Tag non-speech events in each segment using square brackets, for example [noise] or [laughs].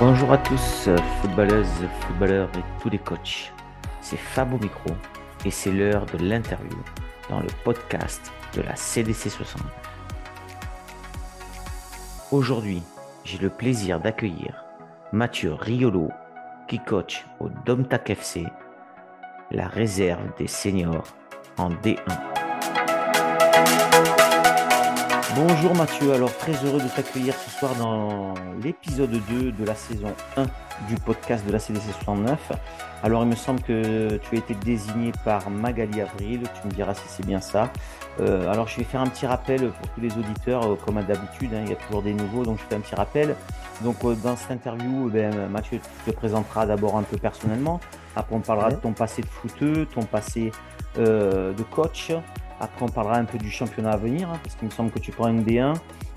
Bonjour à tous, footballeuses, footballeurs et tous les coachs. C'est Fab au micro et c'est l'heure de l'interview dans le podcast de la CDC 60. Aujourd'hui, j'ai le plaisir d'accueillir Mathieu Riolo qui coach au Domtac FC, la réserve des seniors en D1. Bonjour Mathieu, alors très heureux de t'accueillir ce soir dans l'épisode 2 de la saison 1 du podcast de la CDC 69. Alors il me semble que tu as été désigné par Magali Avril, tu me diras si c'est bien ça. Euh, alors je vais faire un petit rappel pour tous les auditeurs, euh, comme d'habitude, hein, il y a toujours des nouveaux, donc je fais un petit rappel. Donc euh, dans cette interview, eh ben, Mathieu te présentera d'abord un peu personnellement, après on parlera de ton passé de footeux, ton passé de coach, après, on parlera un peu du championnat à venir, hein, parce qu'il me semble que tu prends une D1.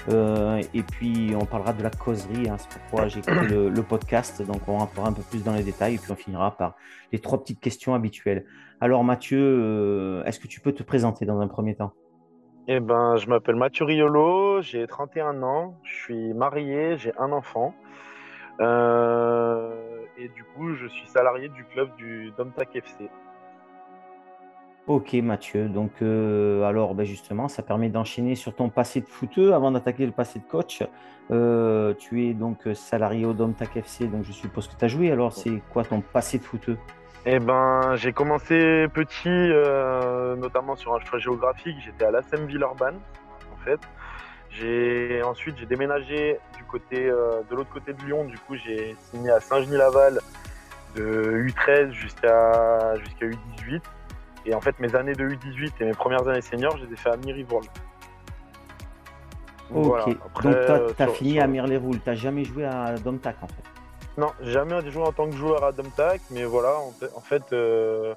Euh, et puis, on parlera de la causerie. Hein, c'est pourquoi j'ai écouté le, podcast. Donc, on rentrera un peu plus dans les détails. Et puis, on finira par les trois petites questions habituelles. Alors, Mathieu, euh, est-ce que tu peux te présenter dans un premier temps? Eh ben, je m'appelle Mathieu Riolo, j'ai 31 ans, je suis marié, j'ai un enfant. Euh, et du coup, je suis salarié du club du Domtac FC. Ok Mathieu, donc euh, alors ben justement ça permet d'enchaîner sur ton passé de footeux avant d'attaquer le passé de coach. Euh, tu es donc salarié au Domtac FC, donc je suppose que tu as joué. Alors c'est quoi ton passé de footeux? Eh ben j'ai commencé petit, euh, notamment sur un choix géographique. J'étais à l'ASM Villeurbanne en fait. J'ai ensuite j'ai déménagé du côté de l'autre côté de Lyon. Du coup j'ai signé à Saint-Genis-Laval de U13 jusqu'à jusqu'à U18. Et en fait, mes années de U18 et mes premières années seniors, je les ai fait à Mirivoul. Ok. Donc, toi, tu as fini à Mirlevoul. Tu n'as jamais joué à Domtac en fait Non, jamais joué en tant que joueur à Domtac. Mais voilà, en fait, euh,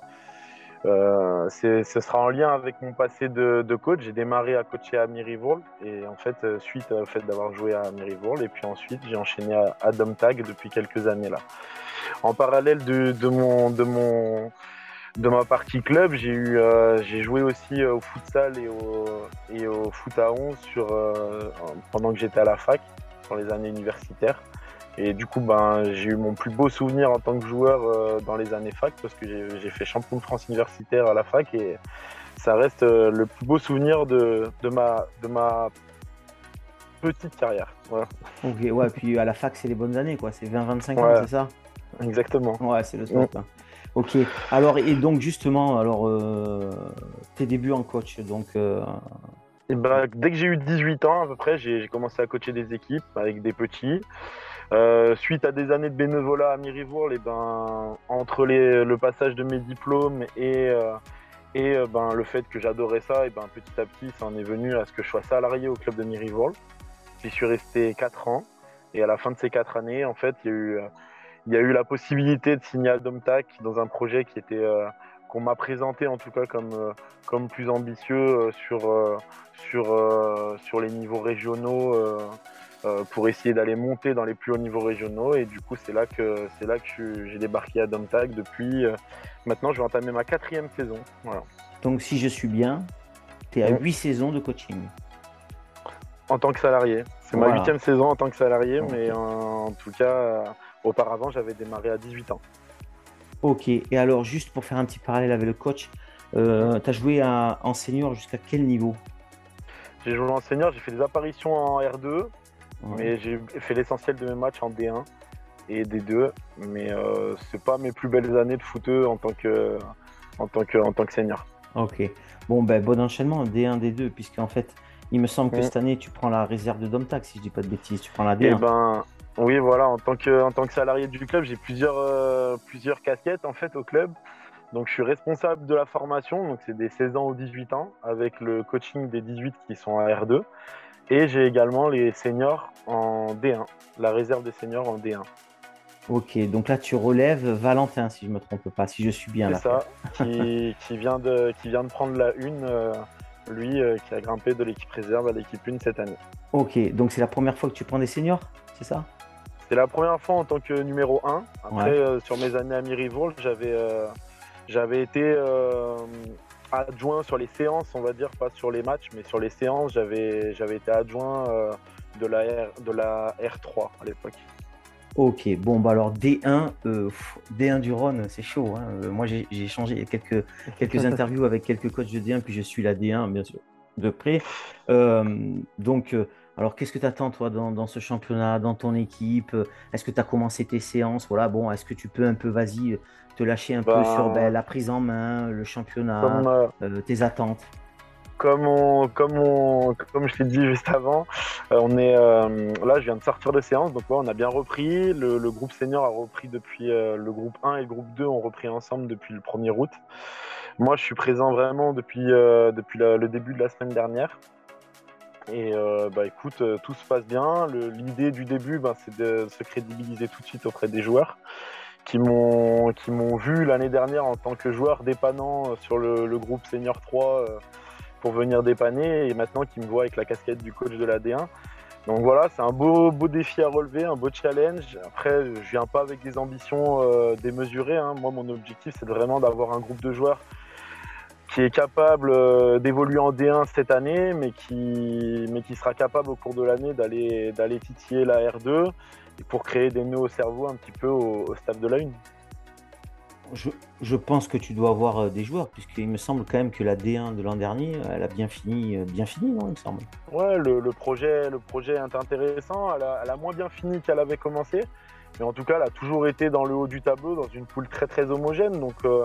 euh, ce sera en lien avec mon passé de, coach. J'ai démarré à coacher à Mirivoul. Et en fait, euh, suite au fait d'avoir joué à Mirivoul. Et puis ensuite, j'ai enchaîné à, à Domtag depuis quelques années là. En parallèle de mon. De mon de ma partie club, j'ai eu, euh, j'ai joué aussi euh, au futsal et au, et au foot à 11 sur, euh, pendant que j'étais à la fac, dans les années universitaires. Et du coup, ben, j'ai eu mon plus beau souvenir en tant que joueur dans les années fac parce que j'ai fait champion de France universitaire à la fac et ça reste le plus beau souvenir de, de, ma, de ma petite carrière. Ok, ouais, puis à la fac, c'est les bonnes années, quoi. C'est 20-25 ans, c'est ça? Exactement. Ouais, c'est le sport. Ok. Alors, et donc, justement, alors, euh, tes débuts en coach, donc. Euh, eh ben, dès que j'ai eu 18 ans, à peu près, j'ai commencé à coacher des équipes avec des petits. Euh, suite à des années de bénévolat à Mirivourle, et eh ben, entre le passage de mes diplômes et, et ben, le fait que j'adorais ça, et ben, petit à petit, ça en est venu à ce que je sois salarié au club de Mirivourle. J'y suis resté 4 ans. Et à la fin de ces 4 années, en fait, il y a eu il y a eu la possibilité de signer à Domtac dans un projet qui était euh, qu'on m'a présenté en tout cas comme, euh, comme plus ambitieux euh, sur, sur, sur les niveaux régionaux pour essayer d'aller monter dans les plus hauts niveaux régionaux. Et du coup c'est là que c'est là que j'ai débarqué à Domtac depuis maintenant je vais entamer ma quatrième saison. Donc si je suis bien tu es à huit saisons de coaching. En tant que salarié. C'est ma huitième saison en tant que salarié mais en tout cas Auparavant, j'avais démarré à 18 ans. Ok, et alors juste pour faire un petit parallèle avec le coach, euh, tu as joué en senior jusqu'à quel niveau? J'ai joué en senior, j'ai fait des apparitions en R2, mais j'ai fait l'essentiel de mes matchs en D1 et D2, mais euh, c'est pas mes plus belles années de footeux en tant que, en tant que, en tant que senior. Ok, bon ben bon enchaînement, D1, D2, puisqu'en fait, il me semble que mm. cette année tu prends la réserve de Domtac, si je dis pas de bêtises, tu prends la D1. Eh ben, oui, voilà, en tant que, en tant que salarié du club, j'ai plusieurs, euh, plusieurs casquettes en fait au club. Donc je suis responsable de la formation, donc c'est des 16 ans aux 18 ans, avec le coaching des 18 qui sont à R2. Et j'ai également les seniors en D1, la réserve des seniors en D1. Ok, donc là tu relèves Valentin, si je ne me trompe pas, si je suis bien là. C'est ça, [laughs] qui, vient de, qui vient de prendre la une, euh, lui euh, qui a grimpé de l'équipe réserve à l'équipe 1 cette année. Ok, donc c'est la première fois que tu prends des seniors, c'est ça? C'est la première fois en tant que numéro 1. Après, euh, sur mes années à Mirivoul, j'avais euh, j'avais été euh, adjoint sur les séances, on va dire, pas sur les matchs, mais sur les séances, j'avais été adjoint de, la R, de la R3 à l'époque. Ok, bon, bah alors D1, euh, D1 du Rhône, c'est chaud. Hein. Moi, j'ai échangé quelques, quelques [laughs] interviews avec quelques coachs de D1, puis je suis la D1, bien sûr, de près. Donc, alors, qu'est-ce que tu attends, toi, dans, ce championnat, dans ton équipe? Est-ce que tu as commencé tes séances? Voilà, bon, est-ce que tu peux un peu, vas-y, te lâcher un peu sur ben, la prise en main, le championnat, tes attentes? comme, comme, comme je l'ai dit juste avant, euh, on est euh, là, je viens de sortir de séance, donc on a bien repris. Le, groupe senior a repris depuis euh, le groupe 1 et le groupe 2 ont repris ensemble depuis le 1er août. Moi, je suis présent vraiment depuis, depuis le début de la semaine dernière. Et bah écoute, tout se passe bien. L'idée du début, ben, c'est de se crédibiliser tout de suite auprès des joueurs qui m'ont vu l'année dernière en tant que joueur dépannant sur le, groupe senior 3 pour venir dépanner et maintenant qui me voit avec la casquette du coach de la D1. Donc voilà, c'est un beau, beau défi à relever, un beau challenge. Après, je viens pas avec des ambitions euh, démesurées. Hein. Moi, mon objectif, c'est vraiment d'avoir un groupe de joueurs qui est capable euh, d'évoluer en D1 cette année, mais qui, mais qui sera capable au cours de l'année d'aller, d'aller titiller la R2 et pour créer des nœuds au cerveau un petit peu au, au stade de la 1 je, pense que tu dois avoir euh, des joueurs, puisqu'il me semble quand même que la D1 de l'an dernier, elle a bien fini, euh, bien fini, non, il me semble. Ouais, le, projet, le projet est intéressant. Elle a, moins bien fini qu'elle avait commencé, mais en tout cas, elle a toujours été dans le haut du tableau, dans une poule très très homogène. Donc euh,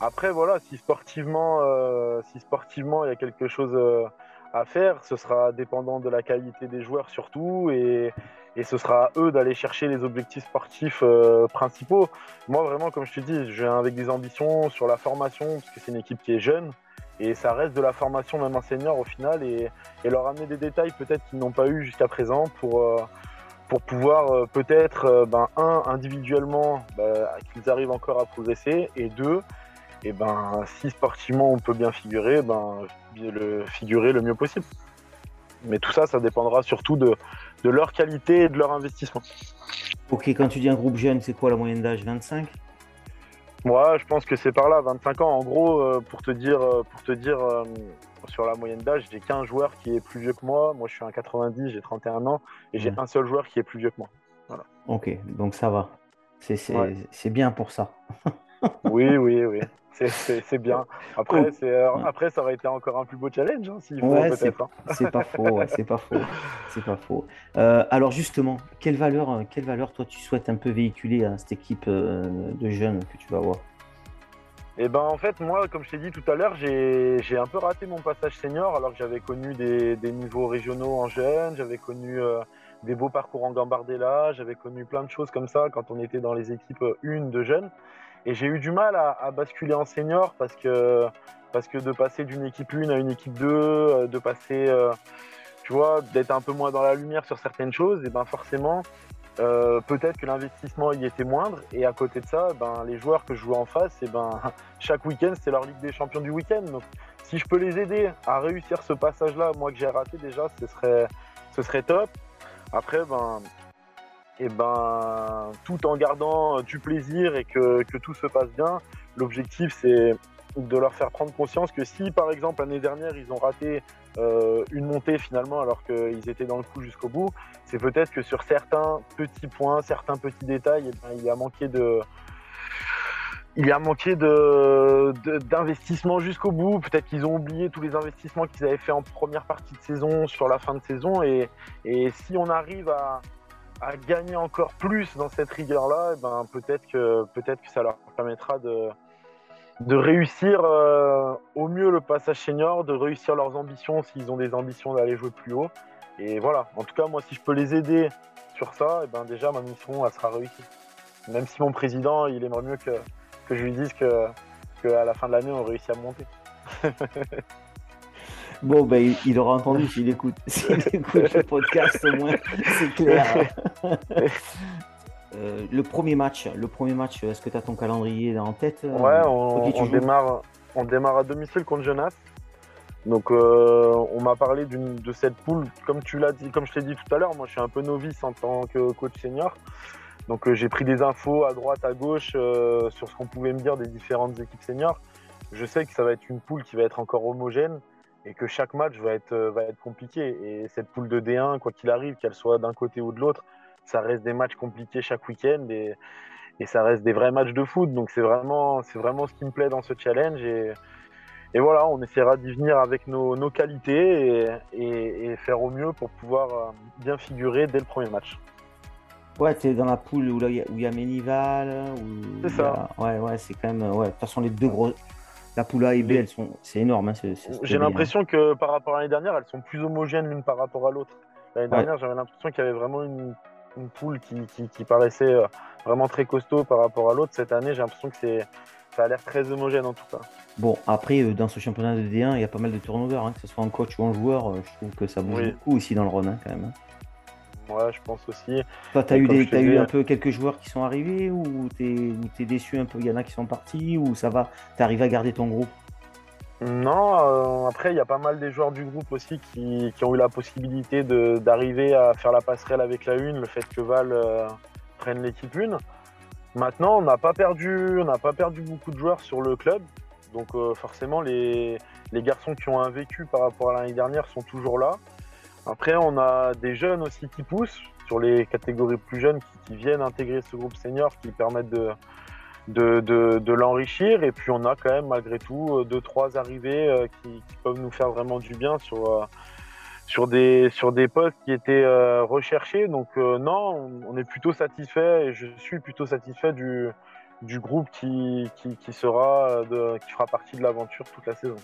après, voilà, si sportivement, si sportivement, il y a quelque chose à faire, ce sera dépendant de la qualité des joueurs surtout et, et ce sera à eux d'aller chercher les objectifs sportifs euh, principaux. Moi, vraiment, comme je te dis, je viens avec des ambitions sur la formation, parce que c'est une équipe qui est jeune, et ça reste de la formation même en senior au final, et, leur amener des détails peut-être qu'ils n'ont pas eu jusqu'à présent pour, euh, pour pouvoir euh, peut-être, ben, un, individuellement, bah, qu'ils arrivent encore à progresser, et deux, et ben, si sportivement on peut bien figurer, ben, le figurer le mieux possible. Mais tout ça, ça dépendra surtout de, de leur qualité et de leur investissement. Ok, quand tu dis un groupe jeune, c'est quoi la moyenne d'âge 25 Moi, je pense que c'est par là, 25 ans. En gros, euh, pour te dire, euh, pour te dire euh, sur la moyenne d'âge, j'ai qu'un joueur qui est plus vieux que moi. Moi, je suis un 90, j'ai 31 ans, et j'ai un seul joueur qui est plus vieux que moi. Voilà. Ok, donc ça va. C'est bien pour ça. oui, oui, oui c'est bien. Après, euh, après, ça aurait été encore un plus beau challenge, hein, s'il hein. C'est pas faux, c'est pas faux, [laughs] c'est pas faux. Euh, alors justement, quelle valeur, euh, quelle valeur toi tu souhaites un peu véhiculer à cette équipe de jeunes que tu vas avoir? Et eh ben en fait moi comme je t'ai dit tout à l'heure j'ai un peu raté mon passage senior alors que j'avais connu des, niveaux régionaux en jeunes, j'avais connu des beaux parcours en Gambardella, j'avais connu plein de choses comme ça quand on était dans les équipes une de jeunes. Et j'ai eu du mal à, basculer en senior parce que, parce que de passer d'une équipe 1 à une équipe 2, euh, de passer, euh, tu vois, d'être un peu moins dans la lumière sur certaines choses, et ben forcément, euh, peut-être que l'investissement y était moindre. Et à côté de ça, ben, les joueurs que je jouais en face, et ben, [laughs] chaque week-end, c'est leur Ligue des Champions du week-end. Donc, si je peux les aider à réussir ce passage-là, moi que j'ai raté déjà, ce serait, ce serait top. Après, ben, et ben, tout en gardant du plaisir et que, tout se passe bien, l'objectif c'est de leur faire prendre conscience que si par exemple l'année dernière ils ont raté euh, une montée finalement alors qu'ils étaient dans le coup jusqu'au bout, c'est peut-être que sur certains petits points, certains petits détails, eh ben, il y a manqué de, il y a manqué d'investissement jusqu'au bout. Peut-être qu'ils ont oublié tous les investissements qu'ils avaient fait en première partie de saison, sur la fin de saison. et si on arrive à, à gagner encore plus dans cette rigueur-là, eh ben, peut-être que, peut que ça leur permettra de, de réussir euh, au mieux le passage senior, de réussir leurs ambitions s'ils ont des ambitions d'aller jouer plus haut. Et voilà, en tout cas, moi, si je peux les aider sur ça, eh ben, déjà, ma mission, elle sera réussie. Même si mon président, il aimerait mieux que, que je lui dise que, la fin de l'année, on réussit à monter. [laughs] Bon, ben, il, aura entendu s'il écoute. [laughs] S'il écoute le podcast, au moins, c'est clair. [laughs] Euh, le premier match, le premier match, est-ce que tu as ton calendrier en tête euh, Ouais, on, démarre, on démarre à domicile contre Jonas. Donc, euh, on m'a parlé de cette poule, comme tu l'as dit, comme je t'ai dit tout à l'heure. Moi, je suis un peu novice en tant que coach senior. Donc, j'ai pris des infos à droite, à gauche sur ce qu'on pouvait me dire des différentes équipes seniors. Je sais que ça va être une poule qui va être encore homogène et que chaque match va être, euh, va être compliqué. Et cette poule de D1, quoi qu'il arrive, qu'elle soit d'un côté ou de l'autre, ça reste des matchs compliqués chaque week-end et, et ça reste des vrais matchs de foot. Donc c'est vraiment, c'est vraiment ce qui me plaît dans ce challenge. Et, et voilà, on essaiera d'y venir avec nos, nos qualités et, et, faire au mieux pour pouvoir euh, bien figurer dès le premier match. Ouais, tu es dans la poule où il y, a Ménival. C'est ça. Ouais, ouais, c'est quand même. Ouais, de toute façon, les deux gros. La poule A et B, elles sont... c'est énorme. Hein, J'ai l'impression que par rapport à l'année dernière, elles sont plus homogènes l'une par rapport à l'autre. L'année dernière, j'avais l'impression qu'il y avait vraiment une, une poule qui, qui, qui, paraissait euh, vraiment très costaud par rapport à l'autre. Cette année, j'ai l'impression que c'est ça a l'air très homogène en tout cas. Bon, après, euh, dans ce championnat de D1, il y a pas mal de turnover, hein, que ce soit en coach ou en joueur. Euh, je trouve que ça bouge beaucoup ici dans le Rhône, hein, quand même. Ouais, je pense aussi. Toi, tu as, eu, des, as eu un peu quelques joueurs qui sont arrivés ou tu es, déçu un peu Il y en a qui sont partis ou ça va Tu arrives à garder ton groupe? Non, euh, après, il y a pas mal des joueurs du groupe aussi qui, qui ont eu la possibilité d'arriver à faire la passerelle avec la une, le fait que Val prenne l'équipe une. Maintenant, on n'a pas perdu, on pas perdu beaucoup de joueurs sur le club, donc euh, forcément les, les, garçons qui ont un vécu par rapport à l'année dernière sont toujours là. Après, on a des jeunes aussi qui poussent sur les catégories plus jeunes qui, viennent intégrer ce groupe senior, qui permettent de, l'enrichir. Et puis on a quand même malgré tout euh, deux trois arrivées euh, qui, peuvent nous faire vraiment du bien sur sur des, sur postes qui étaient euh, recherchés. Donc euh, non, on, est plutôt satisfait et je suis plutôt satisfait du, groupe euh, qui fera partie de l'aventure toute la saison.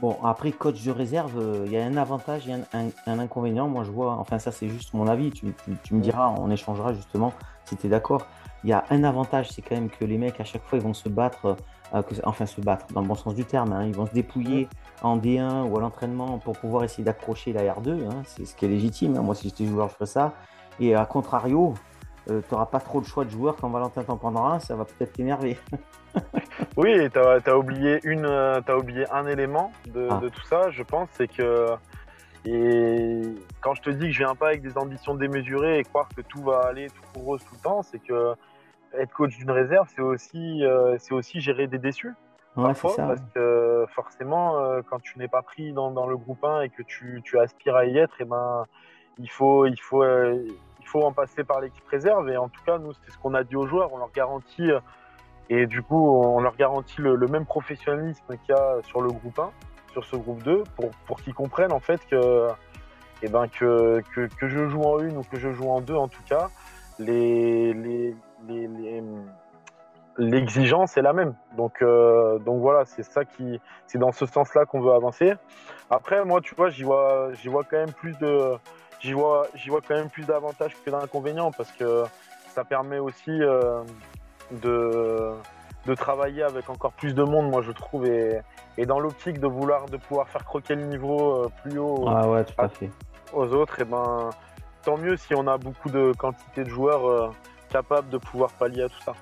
Bon, après, coach de réserve, il y a un avantage et un, un, inconvénient. Moi, je vois, enfin, ça, c'est juste mon avis. Tu, me diras, on échangera justement si tu es d'accord. Il y a un avantage, c'est quand même que les mecs, à chaque fois, ils vont se battre euh, enfin se battre dans le bon sens du terme. Hein. Ils vont se dépouiller en D1 ou à l'entraînement pour pouvoir essayer d'accrocher la R2. Hein. C'est ce qui est légitime. Hein. Moi, si j'étais joueur, je ferais ça. Et à contrario, euh, tu n'auras pas trop de choix de joueurs quand Valentin t'en prendra un, ça va peut-être t'énerver. [laughs] oui, tu as, oublié une, euh, as oublié un élément de, ah. de tout ça, je pense, c'est que et quand je te dis que je viens pas avec des ambitions démesurées et croire que tout va aller tout rose tout le temps, c'est que être coach d'une réserve, c'est aussi, euh, c'est aussi gérer des déçus. parfois, parce que forcément, euh, quand tu n'es pas pris dans, dans, le groupe 1 et que tu, tu aspires à y être, et eh ben, il, faut, il, faut, euh, il faut en passer par l'équipe réserve. Et en tout cas, nous, c'est ce qu'on a dit aux joueurs. On leur garantit, et du coup, on leur garantit le, même professionnalisme qu'il y a sur le groupe 1, sur ce groupe 2, pour, pour qu'ils comprennent en fait que, eh ben, que, que, je joue en une ou que je joue en deux, en tout cas, l'exigence est la même. Donc, euh, donc voilà, c'est ça qui, c'est dans ce sens-là qu'on veut avancer. Après, moi, tu vois, j'y vois, j'y vois quand même plus de, j'y vois, j'y vois quand même plus d'avantages que d'inconvénients parce que ça permet aussi euh, de, de travailler avec encore plus de monde, moi je trouve, et, et dans l'optique de vouloir, de pouvoir faire croquer le niveau euh, plus haut ah ouais, tout à fait. aux autres, et ben tant mieux si on a beaucoup de quantité de joueurs capable de pouvoir pallier à tout ça.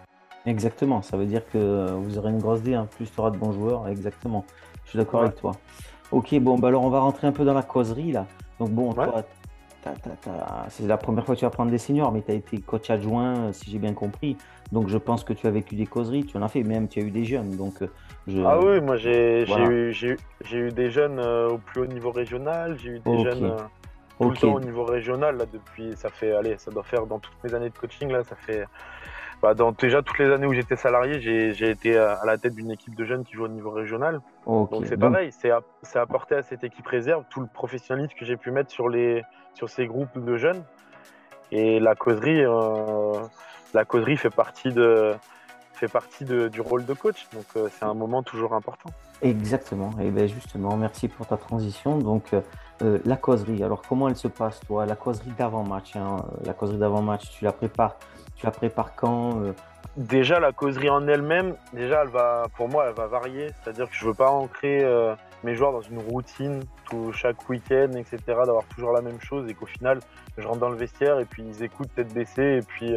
Exactement, ça veut dire que vous aurez une grosse D, hein. plus tu auras de bons joueurs, exactement. Je suis d'accord avec toi. Ok, bon, bah alors on va rentrer un peu dans la causerie là. Donc bon, toi, c'est la première fois que tu vas prendre des seniors, mais tu as été coach adjoint, si j'ai bien compris. Donc je pense que tu as vécu des causeries, tu en as fait, même tu as eu des jeunes. Donc, euh, je... Ah oui, moi j'ai eu, eu, des jeunes euh, au plus haut niveau régional, j'ai eu des jeunes euh, tout le temps au niveau régional là depuis ça fait allez ça doit faire dans toutes mes années de coaching là ça fait bah, dans déjà toutes les années où j'étais salarié j'ai été à la tête d'une équipe de jeunes qui joue au niveau régional. Donc c'est pareil c'est apporté à cette équipe réserve tout le professionnalisme que j'ai pu mettre sur les sur ces groupes de jeunes. Et la causerie euh, la causerie fait partie de fait partie de, du rôle de coach. Donc euh, c'est un moment toujours important. Exactement. Et ben justement merci pour ta transition. Donc euh, euh, la causerie, alors comment elle se passe, toi? La causerie d'avant-match, hein, la causerie d'avant-match, tu la prépares, tu la prépares quand euh? Déjà, la causerie en elle-même, déjà, elle va, pour moi, elle va varier. C'est-à-dire que je veux pas ancrer euh, mes joueurs dans une routine chaque week-end, etc., d'avoir toujours la même chose et qu'au final, je rentre dans le vestiaire et puis ils écoutent tête baissée et puis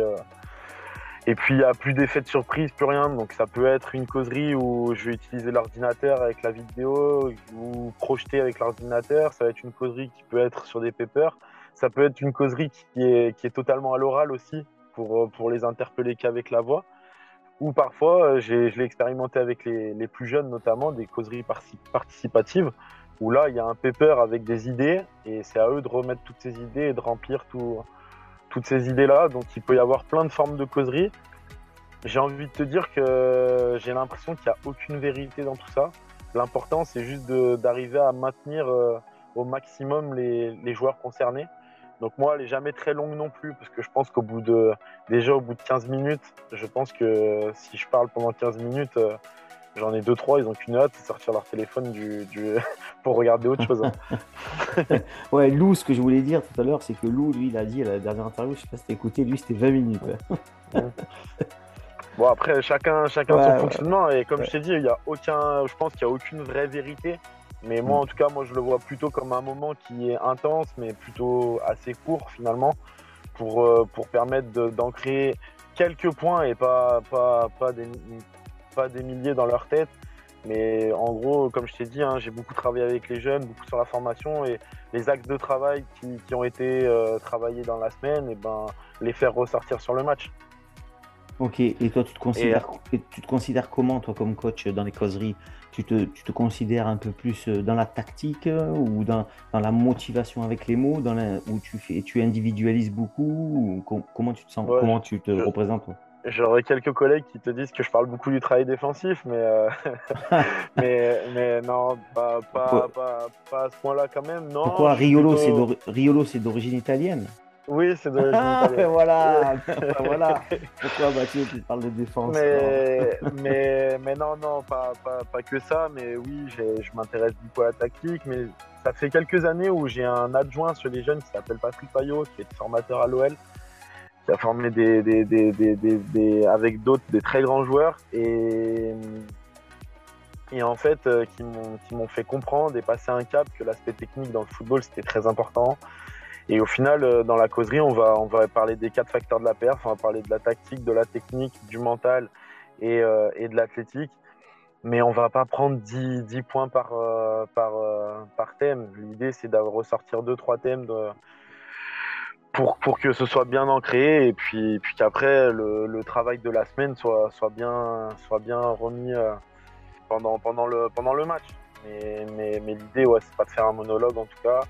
et puis, il n'y a plus d'effet de surprise, plus rien. Donc, ça peut être une causerie où je vais utiliser l'ordinateur avec la vidéo ou projeter avec l'ordinateur. Ça va être une causerie qui peut être sur des papers. Ça peut être une causerie qui est, qui est totalement à l'oral aussi pour, pour les interpeller qu'avec la voix. Ou parfois, je l'ai expérimenté avec les, les, plus jeunes, notamment des causeries participatives, où là, il y a un paper avec des idées et c'est à eux de remettre toutes ces idées et de remplir tout, toutes ces idées-là. Donc il peut y avoir plein de formes de causerie. J'ai envie de te dire que j'ai l'impression qu'il n'y a aucune vérité dans tout ça. L'important, c'est juste d'arriver à maintenir euh, au maximum les, joueurs concernés. Donc moi, elle n'est jamais très longue non plus, parce que je pense qu'au bout de déjà au bout de 15 minutes, je pense que si je parle pendant 15 minutes, euh, j'en ai deux trois, ils ont qu'une hâte, c'est sortir leur téléphone du, du [laughs] pour regarder autre chose. Hein. [laughs] ouais, Lou, ce que je voulais dire tout à l'heure, c'est que Lou, lui, il a dit à la dernière interview, je sais pas si t'as écouté, lui, c'était 20 minutes. Bon, après, chacun, chacun son fonctionnement. Et comme je t'ai dit, il y a aucun, je pense qu'il n'y a aucune vraie vérité. Mais moi, mm. en tout cas, moi, je le vois plutôt comme un moment qui est intense, mais plutôt assez court finalement, pour, euh, pour permettre d'ancrer quelques points et pas, pas, pas, des, pas des milliers dans leur tête. Mais en gros, comme je t'ai dit, hein, j'ai beaucoup travaillé avec les jeunes, beaucoup sur la formation et les axes de travail qui, qui ont été euh, travaillés dans la semaine, et ben, les faire ressortir sur le match. Ok, et toi, tu te, considères, tu te considères comment, toi, comme coach dans les causeries? Tu te, tu te considères un peu plus euh, dans la tactique euh, ou dans, dans la motivation avec les mots, dans la, où tu, fais, tu individualises beaucoup ou Comment tu te sens Comment tu te représentes J'aurais quelques collègues qui te disent que je parle beaucoup du travail défensif, mais, euh, [laughs] mais, mais, non, pas, pas, pas, pas, à ce point-là quand même. Non, Pourquoi Riolo, c'est d'origine italienne? Oui, c'est de ah, voilà, [laughs] voilà. Pourquoi Mathieu, tu parles de défense mais, mais, mais, non, non, pas, pas, pas que ça. Mais oui, je m'intéresse beaucoup à la tactique. Mais ça fait quelques années où j'ai un adjoint sur les jeunes qui s'appelle Patrick Payot, qui est formateur à l'OL, qui a formé avec d'autres des très grands joueurs. Et, et en fait, euh, qui m'ont fait comprendre et passer un cap que l'aspect technique dans le football, c'était très important et au final, euh, dans la causerie, on va, on va parler des quatre facteurs de la perf, on va parler de la tactique, de la technique, du mental et, euh, et de l'athlétique. Mais on va pas prendre 10, 10 points par, euh, par, par thème. L'idée, c'est de ressortir deux, trois thèmes de, pour, pour que ce soit bien ancré et puis, puis qu'après, le, le, travail de la semaine soit, soit, bien, soit bien remis pendant, pendant, le, pendant le match. Mais, mais, mais l'idée, ouais, c'est pas de faire un monologue en tout cas.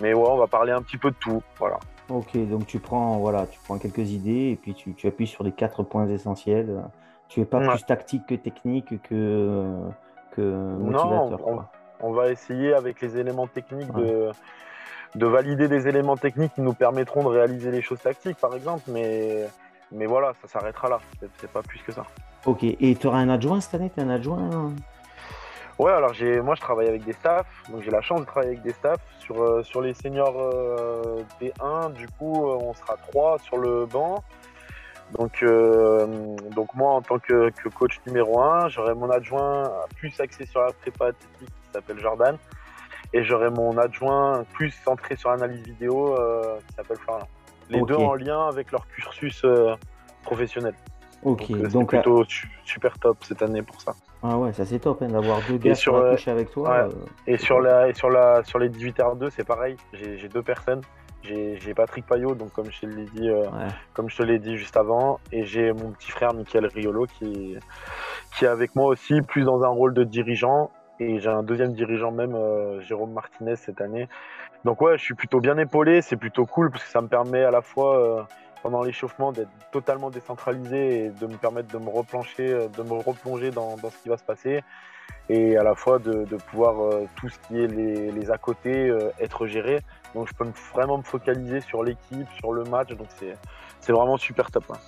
Mais ouais, on va parler un petit peu de tout. Voilà. Ok, donc tu prends, voilà, tu prends quelques idées et puis tu, tu appuies sur les quatre points essentiels. Tu es pas plus tactique que technique que, que motivateur. Non, on, va essayer avec les éléments techniques de, de valider des éléments techniques qui nous permettront de réaliser les choses tactiques, par exemple. Mais, mais voilà, ça s'arrêtera là. C'est pas plus que ça. Ok, et tu auras un adjoint cette année? Tu un adjoint? Ouais, alors j'ai, moi je travaille avec des staffs, donc j'ai la chance de travailler avec des staffs. Sur, euh, sur les seniors euh, B1, du coup, euh, on sera trois sur le banc. Donc, donc moi, en tant que, coach numéro 1, j'aurai mon adjoint plus axé sur la prépa athlétique qui s'appelle Jordan. Et j'aurai mon adjoint plus centré sur l'analyse vidéo qui s'appelle Florian. Les deux en lien avec leur cursus professionnel. Ok, donc, donc plutôt super top cette année pour ça. Ah ouais, ça c'est top hein, d'avoir deux gars sur, la avec toi. Euh, et sur, la, et sur, la, sur les 18h2, c'est pareil. J'ai deux personnes. J'ai Patrick Payot, donc comme je te l'ai dit, euh, comme je te l'ai dit juste avant, et j'ai mon petit frère Michael Riolo qui, qui est avec moi aussi, plus dans un rôle de dirigeant. Et j'ai un deuxième dirigeant même, euh, Jérôme Martinez cette année. Donc ouais, je suis plutôt bien épaulé, c'est plutôt cool parce que ça me permet à la fois pendant l'échauffement d'être totalement décentralisé et de me permettre de me replancher, euh, de me replonger dans, ce qui va se passer et à la fois de, pouvoir euh, tout ce qui est les, à côté euh, être géré. Donc je peux vraiment me focaliser sur l'équipe, sur le match. Donc c'est vraiment super top. Hein.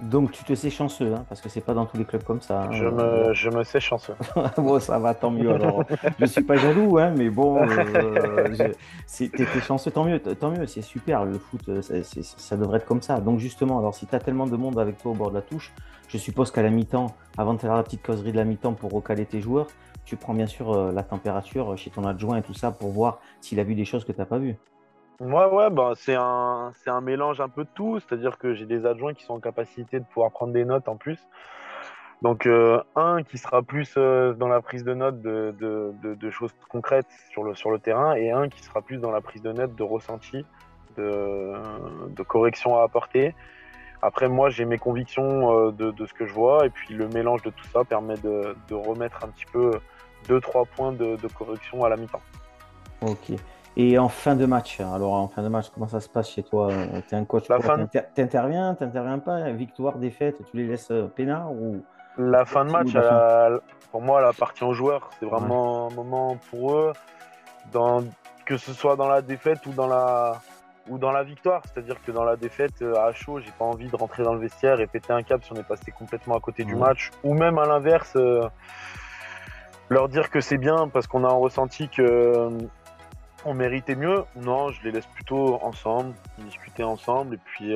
Donc tu te sais chanceux, hein, parce que c'est pas dans tous les clubs comme ça. Hein. Je, me, je, me, sais chanceux. [laughs] bon, ça va, tant mieux. Alors, je suis pas jaloux, hein, mais bon, euh, t'es chanceux, tant mieux, tant mieux, c'est super. Le foot, euh, ça devrait être comme ça. Donc justement, alors si tu as tellement de monde avec toi au bord de la touche, je suppose qu'à la mi-temps, avant de faire la petite causerie de la mi-temps pour recaler tes joueurs, tu prends bien sûr euh, la température chez ton adjoint et tout ça pour voir s'il a vu des choses que tu n'as pas vues. Ouais, ouais, bah, c'est un, c'est un mélange un peu de tout. C'est-à-dire que j'ai des adjoints qui sont en capacité de pouvoir prendre des notes en plus. Donc, euh, un qui sera plus euh, dans la prise de notes de, de, de, choses concrètes sur le, sur le terrain et un qui sera plus dans la prise de notes de ressenti, de, de correction à apporter. Après, moi, j'ai mes convictions euh, de, ce que je vois et puis le mélange de tout ça permet de, remettre un petit peu deux, trois points de, de correction à la mi-temps. Ok. Et en fin de match, alors en fin de match, comment ça se passe chez toi? Tu es un coach, t'interviens, t'interviens pas? Victoire, défaite, tu les laisses peinard ou? La fin de match, pour moi, la partie en joueur, c'est vraiment un moment pour eux, dans, que ce soit dans la défaite ou dans la, ou dans la victoire. C'est-à-dire que dans la défaite euh, à chaud, j'ai pas envie de rentrer dans le vestiaire et péter un câble si on est passé complètement à côté du match. Ou même à l'inverse, euh, leur dire que c'est bien parce qu'on a ressenti que euh, on méritait mieux. Non, je les laisse plutôt ensemble, discuter ensemble et puis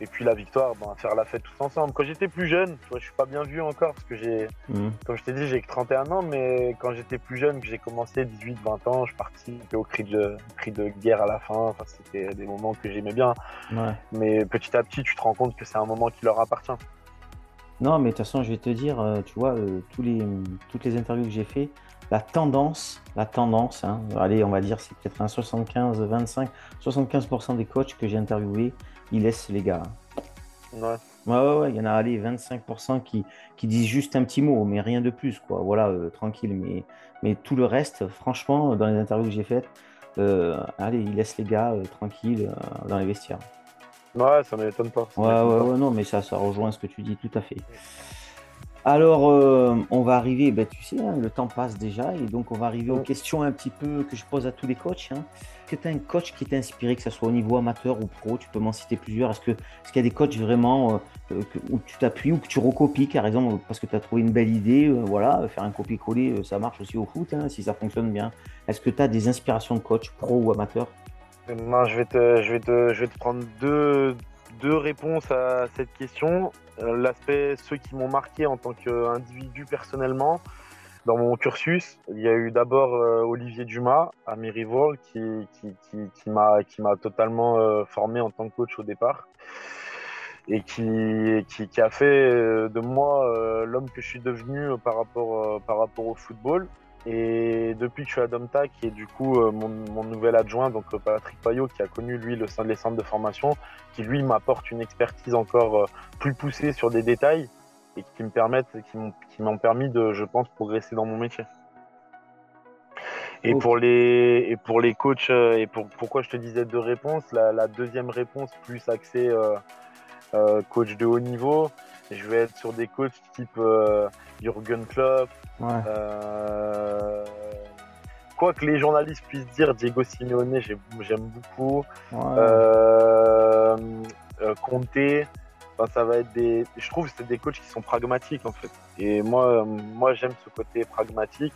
et puis la victoire, ben, faire la fête tous ensemble. Quand j'étais plus jeune, tu vois, je suis pas bien vu encore parce que j'ai, mhm. comme je t'ai dit, j'ai que 31 ans, mais quand j'étais plus jeune, que j'ai commencé 18-20 ans, je participais au cri de, cri de guerre à la fin. Enfin, c'était des moments que j'aimais bien. Mais petit à petit, tu te rends compte que c'est un moment qui leur appartient. Non, mais de toute façon, je vais te dire, euh, tu vois, euh, tous les, toutes les interviews que j'ai fait, la tendance, la tendance, hein, allez, on va dire, c'est peut-être un 75, 25, 75% des coachs que j'ai interviewés, ils laissent les gars. Ouais. Ouais, ouais, il y en a allez, 25% qui, qui disent juste un petit mot, mais rien de plus, quoi. Voilà, euh, tranquille. Mais, mais tout le reste, franchement, dans les interviews que j'ai faites, euh, allez, ils laissent les gars euh, tranquilles dans les vestiaires. Ouais, ça m'étonne pas. ouais, ouais, ouais, non, mais ça, ça rejoint ce que tu dis tout à fait. Alors, euh, on va arriver, ben, tu sais, hein, le temps passe déjà, et donc on va arriver aux questions un petit peu que je pose à tous les coachs. Hein. Est-ce que tu as un coach qui t'a inspiré, que ce soit au niveau amateur ou pro? Tu peux m'en citer plusieurs. Est-ce qu'il est y a des coachs vraiment euh, où tu t'appuies ou que tu recopies, par exemple, parce que tu as trouvé une belle idée euh, Voilà, faire un copier-coller, ça marche aussi au foot, hein, si ça fonctionne bien. Est-ce que tu as des inspirations de coach pro ou amateur? Moi, je vais te, je vais te, je vais te prendre deux, deux réponses à cette question. Euh, l'aspect, ceux qui m'ont marqué en tant qu'individu personnellement, dans mon cursus, il y a eu d'abord euh, Olivier Dumas à Mérivol qui, m'a totalement euh, formé en tant que coach au départ et qui, a fait de moi l'homme que je suis devenu par rapport au football. Et depuis que je suis à Domta, qui est du coup euh, mon, nouvel adjoint, donc euh, Patrick Payot, qui a connu lui le sein des centres de formation, qui lui m'apporte une expertise encore euh, plus poussée sur des détails et qui me permettent, qui m'ont permis de, je pense, progresser dans mon métier. Et pour les et pour les coachs et pour pourquoi je te disais deux réponses, la, deuxième réponse plus axée coach de haut niveau, je vais être sur des coachs type Jürgen Klopp, euh, quoi que les journalistes puissent dire, Diego Simeone, j'aime beaucoup. Euh, euh, Conte, ça va être des. Je trouve que c'est des coachs qui sont pragmatiques en fait. Et moi, moi j'aime ce côté pragmatique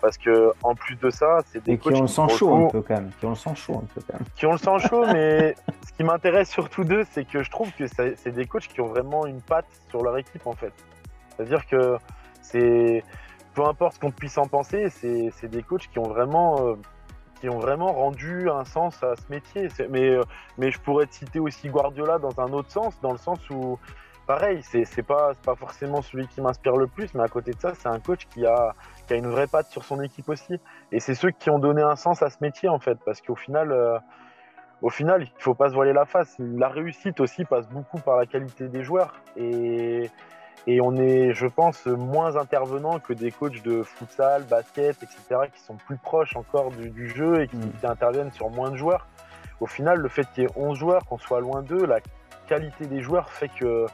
parce que en plus de ça, c'est des coachs qui ont le sang chaud un peu quand même. Qui ont le sang chaud un peu quand même. Qui ont le sang chaud, [laughs] mais ce qui m'intéresse surtout d'eux, c'est que je trouve que c'est des coachs qui ont vraiment une patte sur leur équipe en fait. C'est-à-dire que c'est peu importe ce qu'on puisse en penser, c'est des coachs qui ont vraiment euh, qui ont vraiment rendu un sens à ce métier. Mais, euh, mais je pourrais te citer aussi Guardiola dans un autre sens, dans le sens où, pareil, c'est pas, pas forcément celui qui m'inspire le plus, mais à côté de ça, c'est un coach qui a, qui a une vraie patte sur son équipe aussi. Et c'est ceux qui ont donné un sens à ce métier, en fait, parce qu'au final, euh, au final, il faut pas se voiler la face. La réussite aussi passe beaucoup par la qualité des joueurs. Et et on est, je pense, moins intervenant que des coachs de futsal, basket, etc., qui sont plus proches encore du, jeu et mm. qui, interviennent sur moins de joueurs. Au final, le fait qu'il y ait 11 joueurs, qu'on soit loin d'eux, la qualité des joueurs fait que,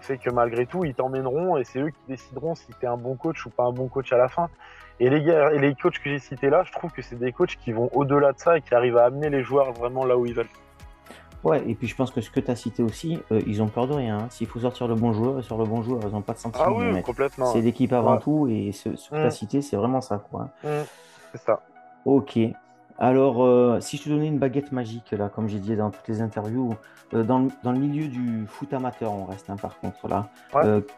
fait que malgré tout, ils t'emmèneront et c'est eux qui décideront si tu es un bon coach ou pas un bon coach à la fin. Et les, gars, et les coachs que j'ai cités là, je trouve que c'est des coachs qui vont au-delà de ça et qui arrivent à amener les joueurs vraiment là où ils veulent. Ouais, et puis je pense que ce que tu as cité aussi, euh, ils ont peur de rien. Hein. S'il faut sortir le bon joueur, sur le bon joueur, ils n'ont pas de sentiment. Ah oui, complètement. C'est l'équipe avant tout, et ce, ce que tu as mm. cité, c'est vraiment ça. quoi. Mm, c'est ça. Ok. Alors, euh, si je te donnais une baguette magique, là, comme j'ai dit dans toutes les interviews, euh, dans, le, milieu du foot amateur, on reste hein, par contre là,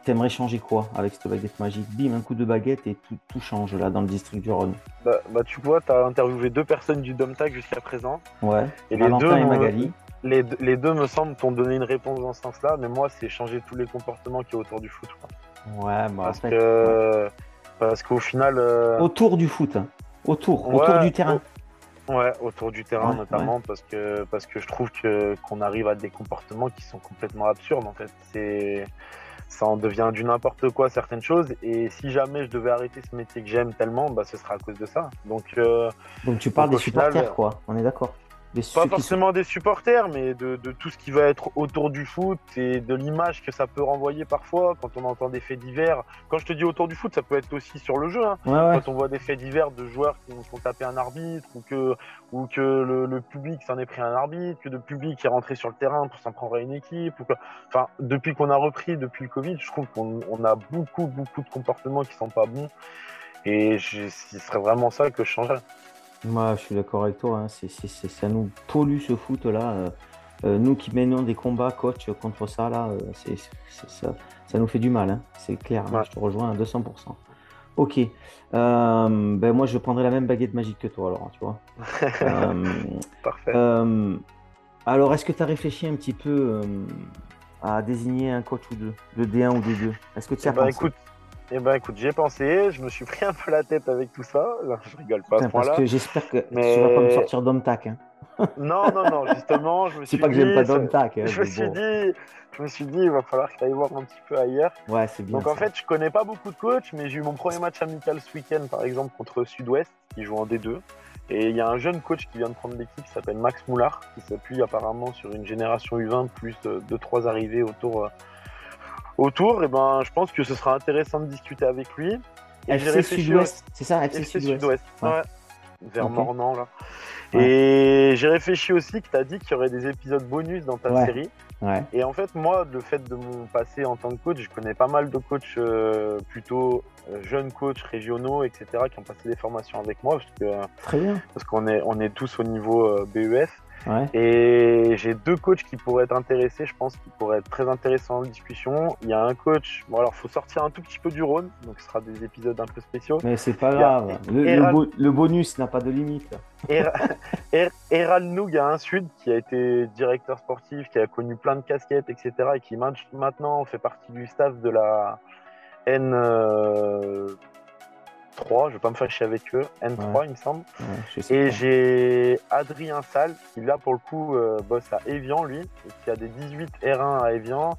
tu aimerais changer quoi avec cette baguette magique? Bim, un coup de baguette et tout, change là dans le district du Rhône. Bah, bah tu vois, tu as interviewé deux personnes du Domtag jusqu'à présent. Ouais, et les deux, et Magali les, deux me semblent t'ont donné une réponse dans ce sens-là, mais moi, c'est changer tous les comportements qui est autour du foot. Ouais, bah, parce, que, parce qu'au final. Euh, autour du foot, hein. autour, autour du terrain. Ouais, autour du terrain notamment, parce que parce que je trouve que qu'on arrive à des comportements qui sont complètement absurdes en fait. C'est ça en devient du n'importe quoi certaines choses. Et si jamais je devais arrêter ce métier que j'aime tellement, bah, ce sera à cause de ça. Donc, euh, donc tu parles des supporters, quoi. On est d'accord. Pas forcément des supporters, mais de, tout ce qui va être autour du foot et de l'image que ça peut renvoyer parfois quand on entend des faits divers. Quand je te dis autour du foot, ça peut être aussi sur le jeu. Hein. Quand on voit des faits divers de joueurs qui ont, tapé un arbitre ou que, ou que le, public s'en est pris un arbitre, que le public est rentré sur le terrain pour s'en prendre à une équipe. Ou que... Enfin, depuis qu'on a repris, depuis le Covid, je trouve qu'on a beaucoup, beaucoup de comportements qui sont pas bons. Et ce serait vraiment ça que je changerais. Moi, je suis d'accord avec toi. Hein. Ça nous pollue ce foot-là. Euh, euh, nous qui menons des combats, coach, contre ça, là, euh, ça, ça, nous fait du mal. Hein. C'est clair. Hein. Je te rejoins à 200%. Ok. ben moi, je prendrai la même baguette magique que toi, alors, tu vois. [laughs] Parfait. alors, est-ce que tu as réfléchi un petit peu à désigner un coach ou deux, de D1 ou de 2 Est-ce que tu as bah, écoute, eh ben écoute, j'ai pensé, je me suis pris un peu la tête avec tout ça. je rigole pas à ce. Parce que j'espère que mais... tu vas pas me sortir d'Omtac. Hein. [laughs] non, non, non, justement, je me suis pas que j'aime pas d'Omtac. Hein, je, me suis dit, je me suis dit, il va falloir que tu ailles voir un petit peu ailleurs. Ouais, c'est bien. Donc en fait, je connais pas beaucoup de coachs, mais j'ai eu mon premier match amical ce week-end, par exemple, contre Sud-Ouest, qui joue en D2. Et il y a un jeune coach qui vient de prendre l'équipe qui s'appelle Max Moulard, qui s'appuie apparemment sur une génération U20 plus 2-3 arrivées autour euh, autour, et eh ben, je pense que ce sera intéressant de discuter avec lui. FC Sud-Ouest, c'est ça, FC, Sud-Ouest. Vers Mornan, là. Et j'ai réfléchi aussi que tu as dit qu'il y aurait des épisodes bonus dans ta série. Et en fait, moi, le fait de mon passé en tant que coach, je connais pas mal de coachs euh, plutôt euh, jeunes coachs régionaux, etc., qui ont passé des formations avec moi. Parce que, Très bien. Parce qu'on est, on est tous au niveau euh, BEF. Et j'ai deux coachs qui pourraient être intéressés, je pense, qui pourraient être très intéressants en discussion. Il y a un coach, bon alors faut sortir un tout petit peu du Rhône, donc ce sera des épisodes un peu spéciaux. Mais c'est pas grave, le, bonus n'a pas de limite. Eral [laughs] Noug a un Sud qui a été directeur sportif, qui a connu plein de casquettes, etc. et qui maintenant fait partie du staff de la N. Euh, 3, je vais pas me fâcher avec eux, N3 il me semble. et j'ai Adrien Salle qui là pour le coup euh, bosse à Evian lui, et qui a des 18 R1 à Evian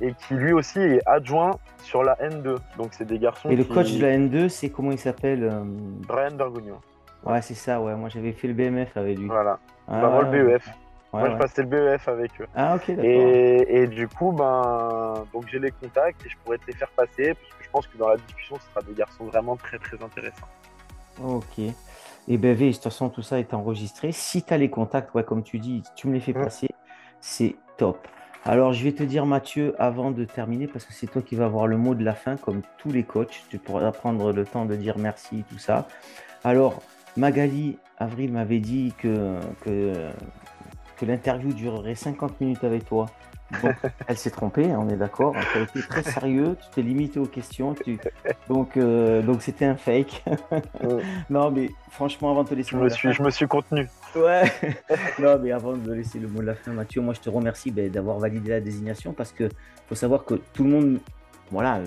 et qui lui aussi est adjoint sur la N2. Donc c'est des garçons. Et le coach de la N2, c'est comment il s'appelle euh, Brian Bergogno. Ouais, c'est ça, ouais. Moi j'avais fait le BMF avec lui. Voilà. Ah, bah, le BEF. Moi, je passais le BEF avec eux. Ah, ok, d'accord. Et, et, du coup, ben, donc j'ai les contacts et je pourrais te les faire passer parce je pense que dans la discussion, ce sera des garçons vraiment très, très intéressants. Ok. Et ben, V, de toute façon, tout ça est enregistré. Si tu as les contacts, ouais, comme tu dis, tu me les fais passer, c'est top. Alors, je vais te dire, Mathieu, avant de terminer, parce que c'est toi qui vas avoir le mot de la fin, comme tous les coachs, tu pourras prendre le temps de dire merci, tout ça. Alors, Magali, Avril m'avait dit que, que que l'interview durerait 50 minutes avec toi. Elle s'est trompée, on est d'accord. Tu as été très sérieux, tu t'es limité aux questions. Donc, euh, donc c'était un fake. [laughs] non, mais franchement, avant de te laisser. Je, me, suis, je me suis contenu. Ouais. [laughs] non, mais avant de laisser le mot de la fin, Mathieu, moi je te remercie ben, d'avoir validé la désignation parce que faut savoir que tout le monde voilà, euh,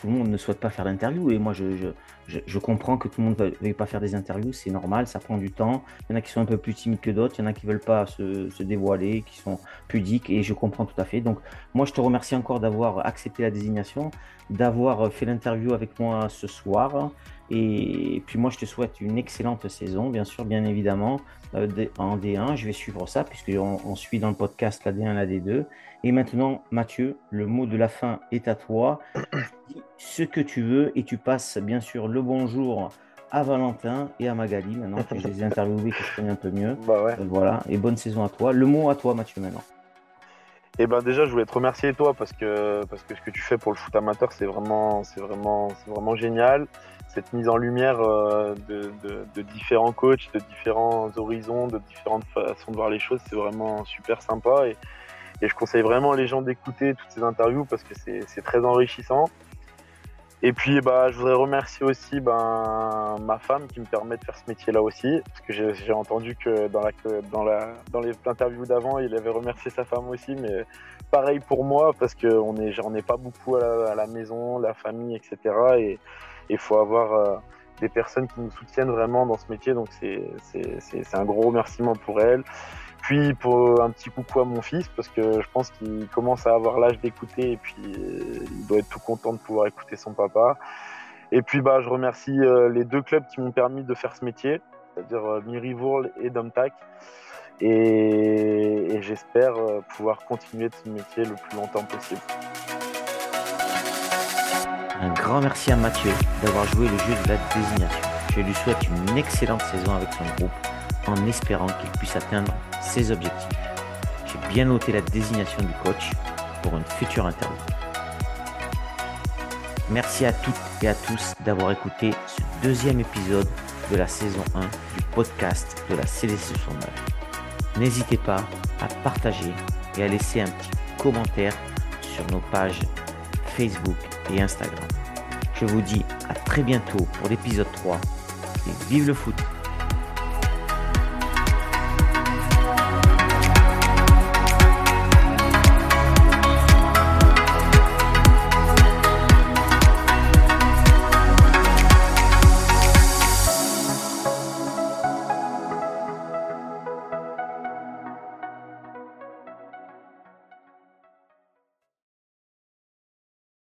tout le monde ne souhaite pas faire d'interview et moi je, je, comprends que tout le monde ne veuille pas faire des interviews, c'est normal, ça prend du temps. Il y en a qui sont un peu plus timides que d'autres, il y en a qui ne veulent pas se, dévoiler, qui sont pudiques et je comprends tout à fait. Donc moi je te remercie encore d'avoir accepté la désignation, d'avoir fait l'interview avec moi ce soir et puis moi je te souhaite une excellente saison, bien sûr, bien évidemment, euh, en D1, je vais suivre ça puisqu'on on suit dans le podcast la D1 la D2. Et maintenant, Mathieu, le mot de la fin est à toi. Dis [clears throat] ce que tu veux et tu passes bien sûr le bonjour à Valentin et à Magali maintenant que je les [laughs] ai interviewés, que je connais un peu mieux. Bah ouais. Euh, voilà, et bonne saison à toi. Le mot à toi, Mathieu, maintenant. Et eh ben déjà, je voulais te remercier toi parce que parce que ce que tu fais pour le foot amateur, c'est vraiment c'est vraiment c'est vraiment génial. Cette mise en lumière euh, de, différents coachs, de différents horizons, de différentes façons de voir les choses, c'est vraiment super sympa et et je conseille vraiment les gens d'écouter toutes ces interviews parce que c'est très enrichissant. Et puis, bah, je voudrais remercier aussi ben, ma femme qui me permet de faire ce métier-là aussi. Parce que j'ai entendu que dans, la, dans, la, dans d'avant, il avait remercié sa femme aussi. Mais pareil pour moi, parce qu'on j'en ai pas beaucoup à la, maison, la famille, etc. Et il faut avoir euh, des personnes qui nous soutiennent vraiment dans ce métier. Donc, c'est un gros remerciement pour elle. Puis pour un petit coucou à mon fils, parce que je pense qu'il commence à avoir l'âge d'écouter et puis il doit être tout content de pouvoir écouter son papa. Et puis bah, je remercie les deux clubs qui m'ont permis de faire ce métier, c'est-à-dire Mirivourl et Domtac. Et, et j'espère pouvoir continuer de ce métier le plus longtemps possible. Un grand merci à Mathieu d'avoir joué le jeu de la désignation. Je lui souhaite une excellente saison avec son groupe en espérant qu'il puisse atteindre ses objectifs. J'ai bien noté la désignation du coach pour une future interview. Merci à toutes et à tous d'avoir écouté ce deuxième épisode de la saison 1 du podcast de la CDC 69. N'hésitez pas à partager et à laisser un petit commentaire sur nos pages Facebook et Instagram. Je vous dis à très bientôt pour l'épisode 3 et vive le foot